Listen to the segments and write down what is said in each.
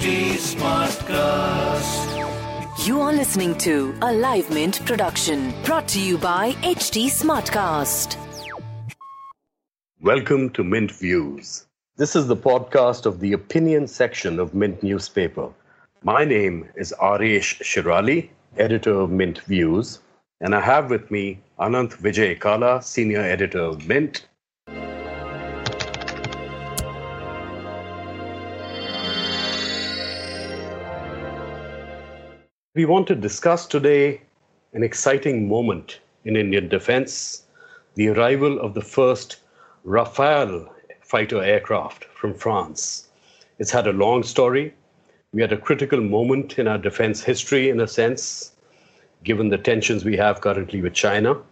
Smartcast. You are listening to a Live Mint production brought to you by HT Smartcast. Welcome to Mint Views. This is the podcast of the opinion section of Mint newspaper. My name is Aresh Shirali, editor of Mint Views, and I have with me Anant Vijay Kala, senior editor of Mint, We want to discuss today an exciting moment in Indian defense the arrival of the first Rafale fighter aircraft from France. It's had a long story. We had a critical moment in our defense history, in a sense, given the tensions we have currently with China.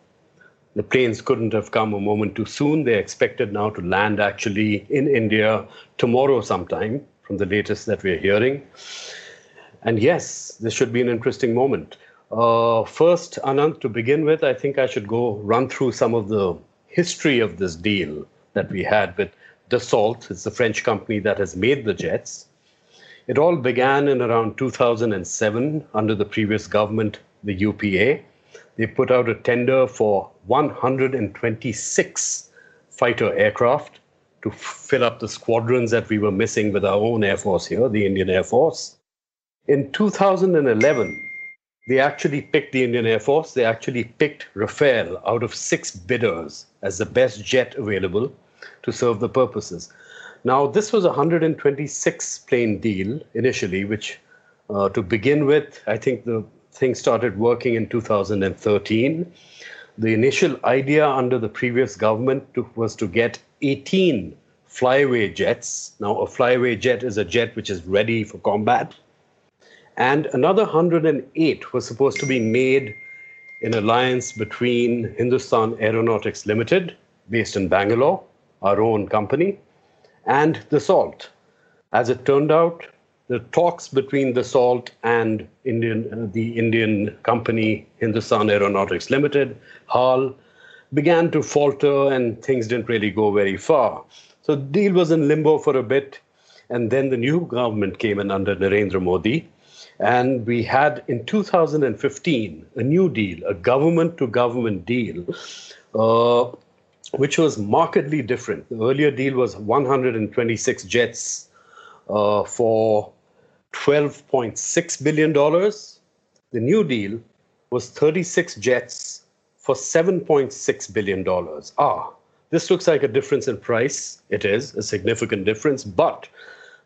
The planes couldn't have come a moment too soon. They're expected now to land actually in India tomorrow sometime, from the latest that we're hearing. And yes, this should be an interesting moment. Uh, first, Anant, to begin with, I think I should go run through some of the history of this deal that we had with Dassault. It's the French company that has made the jets. It all began in around 2007 under the previous government, the UPA. They put out a tender for 126 fighter aircraft to fill up the squadrons that we were missing with our own Air Force here, the Indian Air Force. In 2011, they actually picked the Indian Air Force. They actually picked Rafale out of six bidders as the best jet available to serve the purposes. Now, this was a 126 plane deal initially, which uh, to begin with, I think the thing started working in 2013. The initial idea under the previous government to, was to get 18 flyaway jets. Now, a flyaway jet is a jet which is ready for combat and another 108 was supposed to be made in alliance between Hindustan Aeronautics Limited, based in Bangalore, our own company, and Dassault. As it turned out, the talks between Dassault and Indian, uh, the Indian company Hindustan Aeronautics Limited, HAL, began to falter and things didn't really go very far. So the deal was in limbo for a bit, and then the new government came in under Narendra Modi, and we had in 2015 a new deal, a government to government deal, uh, which was markedly different. The earlier deal was 126 jets uh, for $12.6 billion. The new deal was 36 jets for $7.6 billion. Ah, this looks like a difference in price. It is a significant difference, but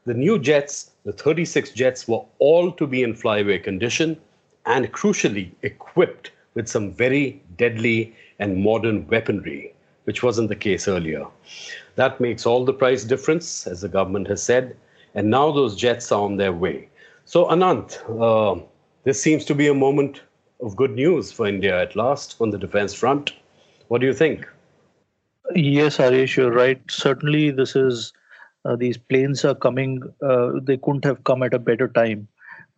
the new jets, the 36 jets, were all to be in flyaway condition and crucially equipped with some very deadly and modern weaponry, which wasn't the case earlier. That makes all the price difference, as the government has said, and now those jets are on their way. So, Anant, uh, this seems to be a moment of good news for India at last on the defense front. What do you think? Yes, Harish, you're right. Certainly, this is uh, these planes are coming, uh, they couldn't have come at a better time.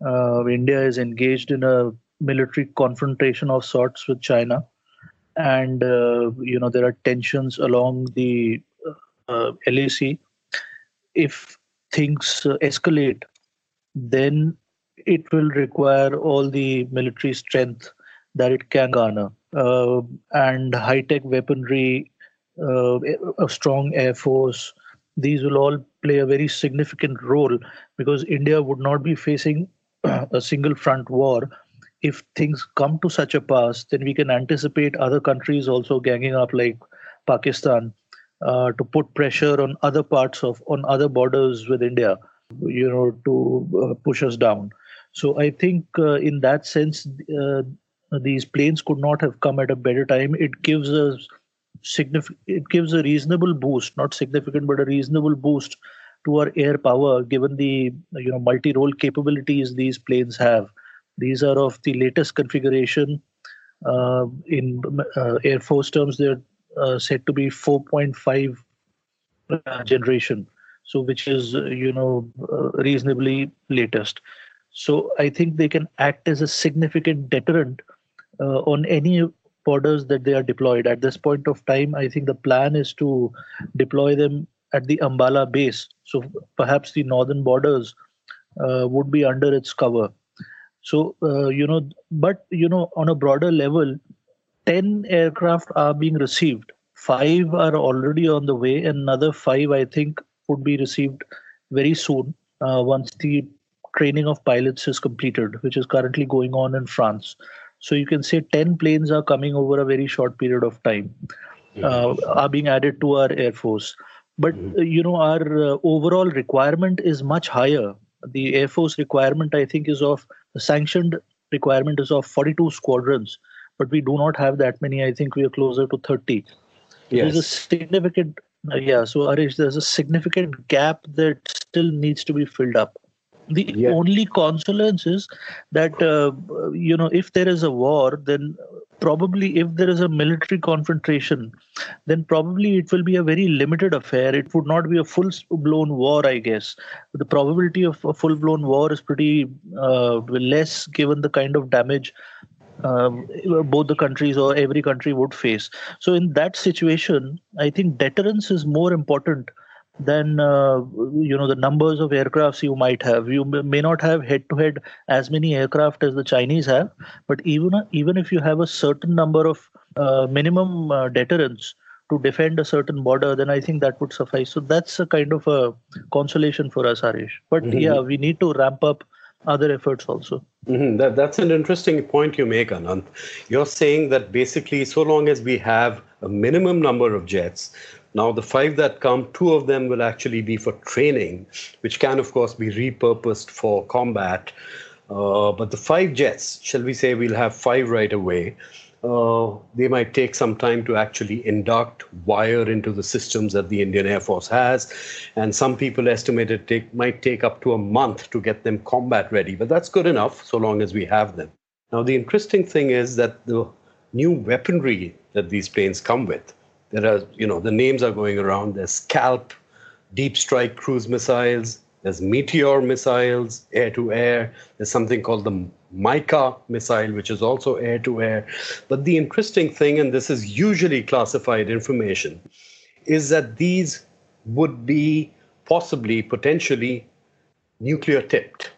Uh, India is engaged in a military confrontation of sorts with China. And, you know, there are tensions along the LAC. If things escalate, then it will require all the military strength that it can garner uh, and high tech weaponry, uh, a strong air force, these will all play a very significant role because India would not be facing a single front war. If things come to such a pass, then we can anticipate other countries also ganging up, like Pakistan, uh, to put pressure on other parts of on other borders with India, you know, to uh, push us down. So I think uh, in that sense, uh, these planes could not have come at a better time. It gives us significant. It gives a reasonable boost, not significant, but a reasonable boost to our air power, given the you know multi-role capabilities these planes have. These are of the latest configuration. Uh, in uh, Air Force terms, they're uh, said to be 4.5 uh, generation, so which is uh, you know uh, reasonably latest. So I think they can act as a significant deterrent on any borders that they are deployed. At this point of time, I think the plan is to deploy them at the Ambala base. So perhaps the northern borders uh, would be under its cover. So, uh, you know, but, you know, on a broader level, 10 aircraft are being received. Five are already on the way, another five, I think, would be received very soon uh, once the training of pilots is completed, which is currently going on in France. So you can say 10 planes are coming over a very short period of time, uh, are being added to our Air Force. But, mm-hmm. you know, our uh, overall requirement is much higher. The Air Force requirement, I think, is of the sanctioned requirement is of 42 squadrons, but we do not have that many. I think we are closer to 30. Yes. There's a significant, uh, yeah, so Aresh, there's a significant gap that still needs to be filled up. The yeah. only consolence is that uh, you know if there is a war, then probably if there is a military confrontation, then probably it will be a very limited affair. It would not be a full blown war, I guess. The probability of a full blown war is pretty uh, less given the kind of damage um, both the countries or every country would face. So, in that situation, I think deterrence is more important then uh, you know the numbers of aircrafts you might have you may not have head to head as many aircraft as the chinese have but even even if you have a certain number of uh, minimum uh, deterrents to defend a certain border then i think that would suffice so that's a kind of a consolation for us Harish. but mm-hmm. yeah we need to ramp up other efforts also mm-hmm. that, that's an interesting point you make anant you're saying that basically so long as we have a minimum number of jets now, the five that come, two of them will actually be for training, which can, of course, be repurposed for combat. Uh, but the five jets, shall we say, we'll have five right away. Uh, they might take some time to actually induct, wire into the systems that the Indian Air Force has. And some people estimate it take, might take up to a month to get them combat ready. But that's good enough so long as we have them. Now, the interesting thing is that the new weaponry that these planes come with there are, you know, the names are going around. There's Scalp, deep strike cruise missiles. There's Meteor missiles, air to air. There's something called the Mica missile, which is also air to air. But the interesting thing, and this is usually classified information, is that these would be possibly, potentially nuclear tipped.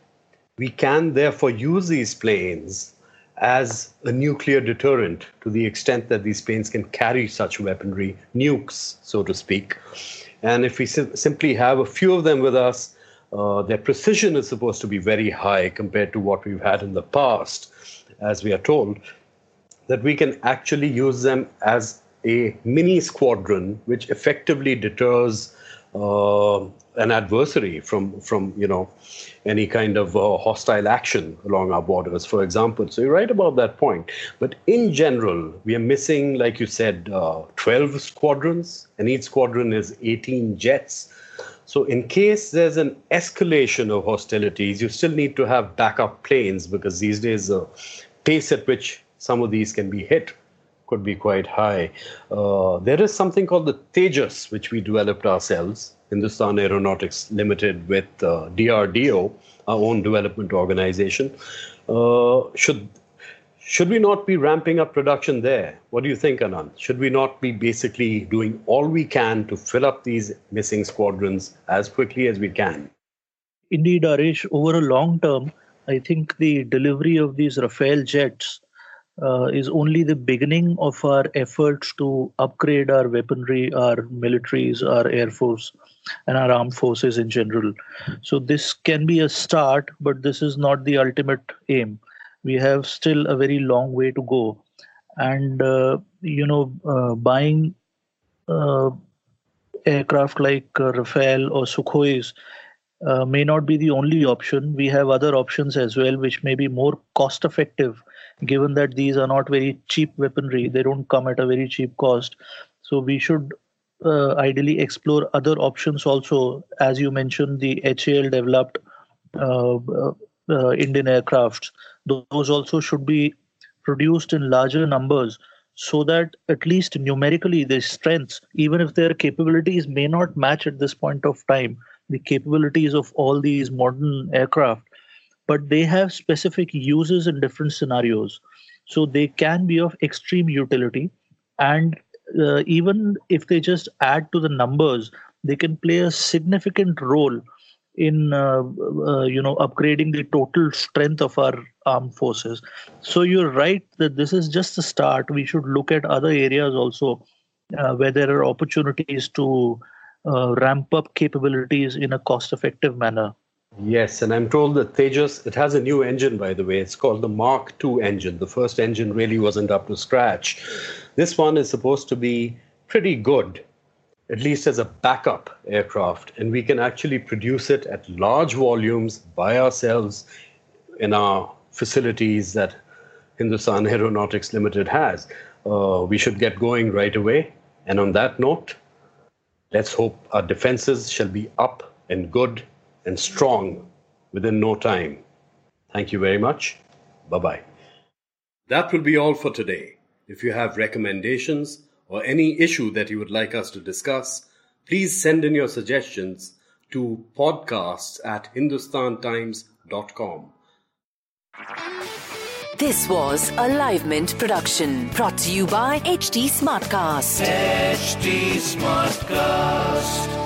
We can therefore use these planes as a nuclear deterrent to the extent that these planes can carry such weaponry, nukes, so to speak. And if we sim- simply have a few of them with us, uh, their precision is supposed to be very high compared to what we've had in the past, as we are told, that we can actually use them as a mini squadron, which effectively deters uh, an adversary from from you know any kind of uh, hostile action along our borders, for example. So you're right about that point. But in general, we are missing, like you said, uh, 12 squadrons, and each squadron is 18 jets. So in case there's an escalation of hostilities, you still need to have backup planes because these days the pace at which some of these can be hit could be quite high. Uh, there is something called the Tejas, which we developed ourselves Hindustan Aeronautics Limited with uh, DRDO, our own development organization. Uh, should should we not be ramping up production there? What do you think, Anant? Should we not be basically doing all we can to fill up these missing squadrons as quickly as we can? Indeed, Aresh, over a long term, I think the delivery of these Rafale jets uh, is only the beginning of our efforts to upgrade our weaponry, our militaries, our air force, and our armed forces in general. So this can be a start, but this is not the ultimate aim. We have still a very long way to go, and uh, you know, uh, buying uh, aircraft like uh, Rafale or Sukhois uh, may not be the only option. We have other options as well, which may be more cost effective, given that these are not very cheap weaponry. They don't come at a very cheap cost. So we should uh, ideally explore other options also. As you mentioned, the HAL developed uh, uh, uh, Indian aircrafts. Those also should be produced in larger numbers so that at least numerically the strengths, even if their capabilities may not match at this point of time, the capabilities of all these modern aircraft, but they have specific uses in different scenarios. So they can be of extreme utility. And uh, even if they just add to the numbers, they can play a significant role in uh, uh, you know upgrading the total strength of our armed forces so you're right that this is just the start we should look at other areas also uh, where there are opportunities to uh, ramp up capabilities in a cost effective manner yes and i'm told that tejas it has a new engine by the way it's called the mark ii engine the first engine really wasn't up to scratch this one is supposed to be pretty good at least as a backup aircraft, and we can actually produce it at large volumes by ourselves in our facilities that Hindustan Aeronautics Limited has. Uh, we should get going right away. And on that note, let's hope our defenses shall be up and good and strong within no time. Thank you very much. Bye bye. That will be all for today. If you have recommendations, or any issue that you would like us to discuss, please send in your suggestions to podcasts at hindustantimes.com. This was a Livemint production brought to you by HT Smartcast. HT Smartcast.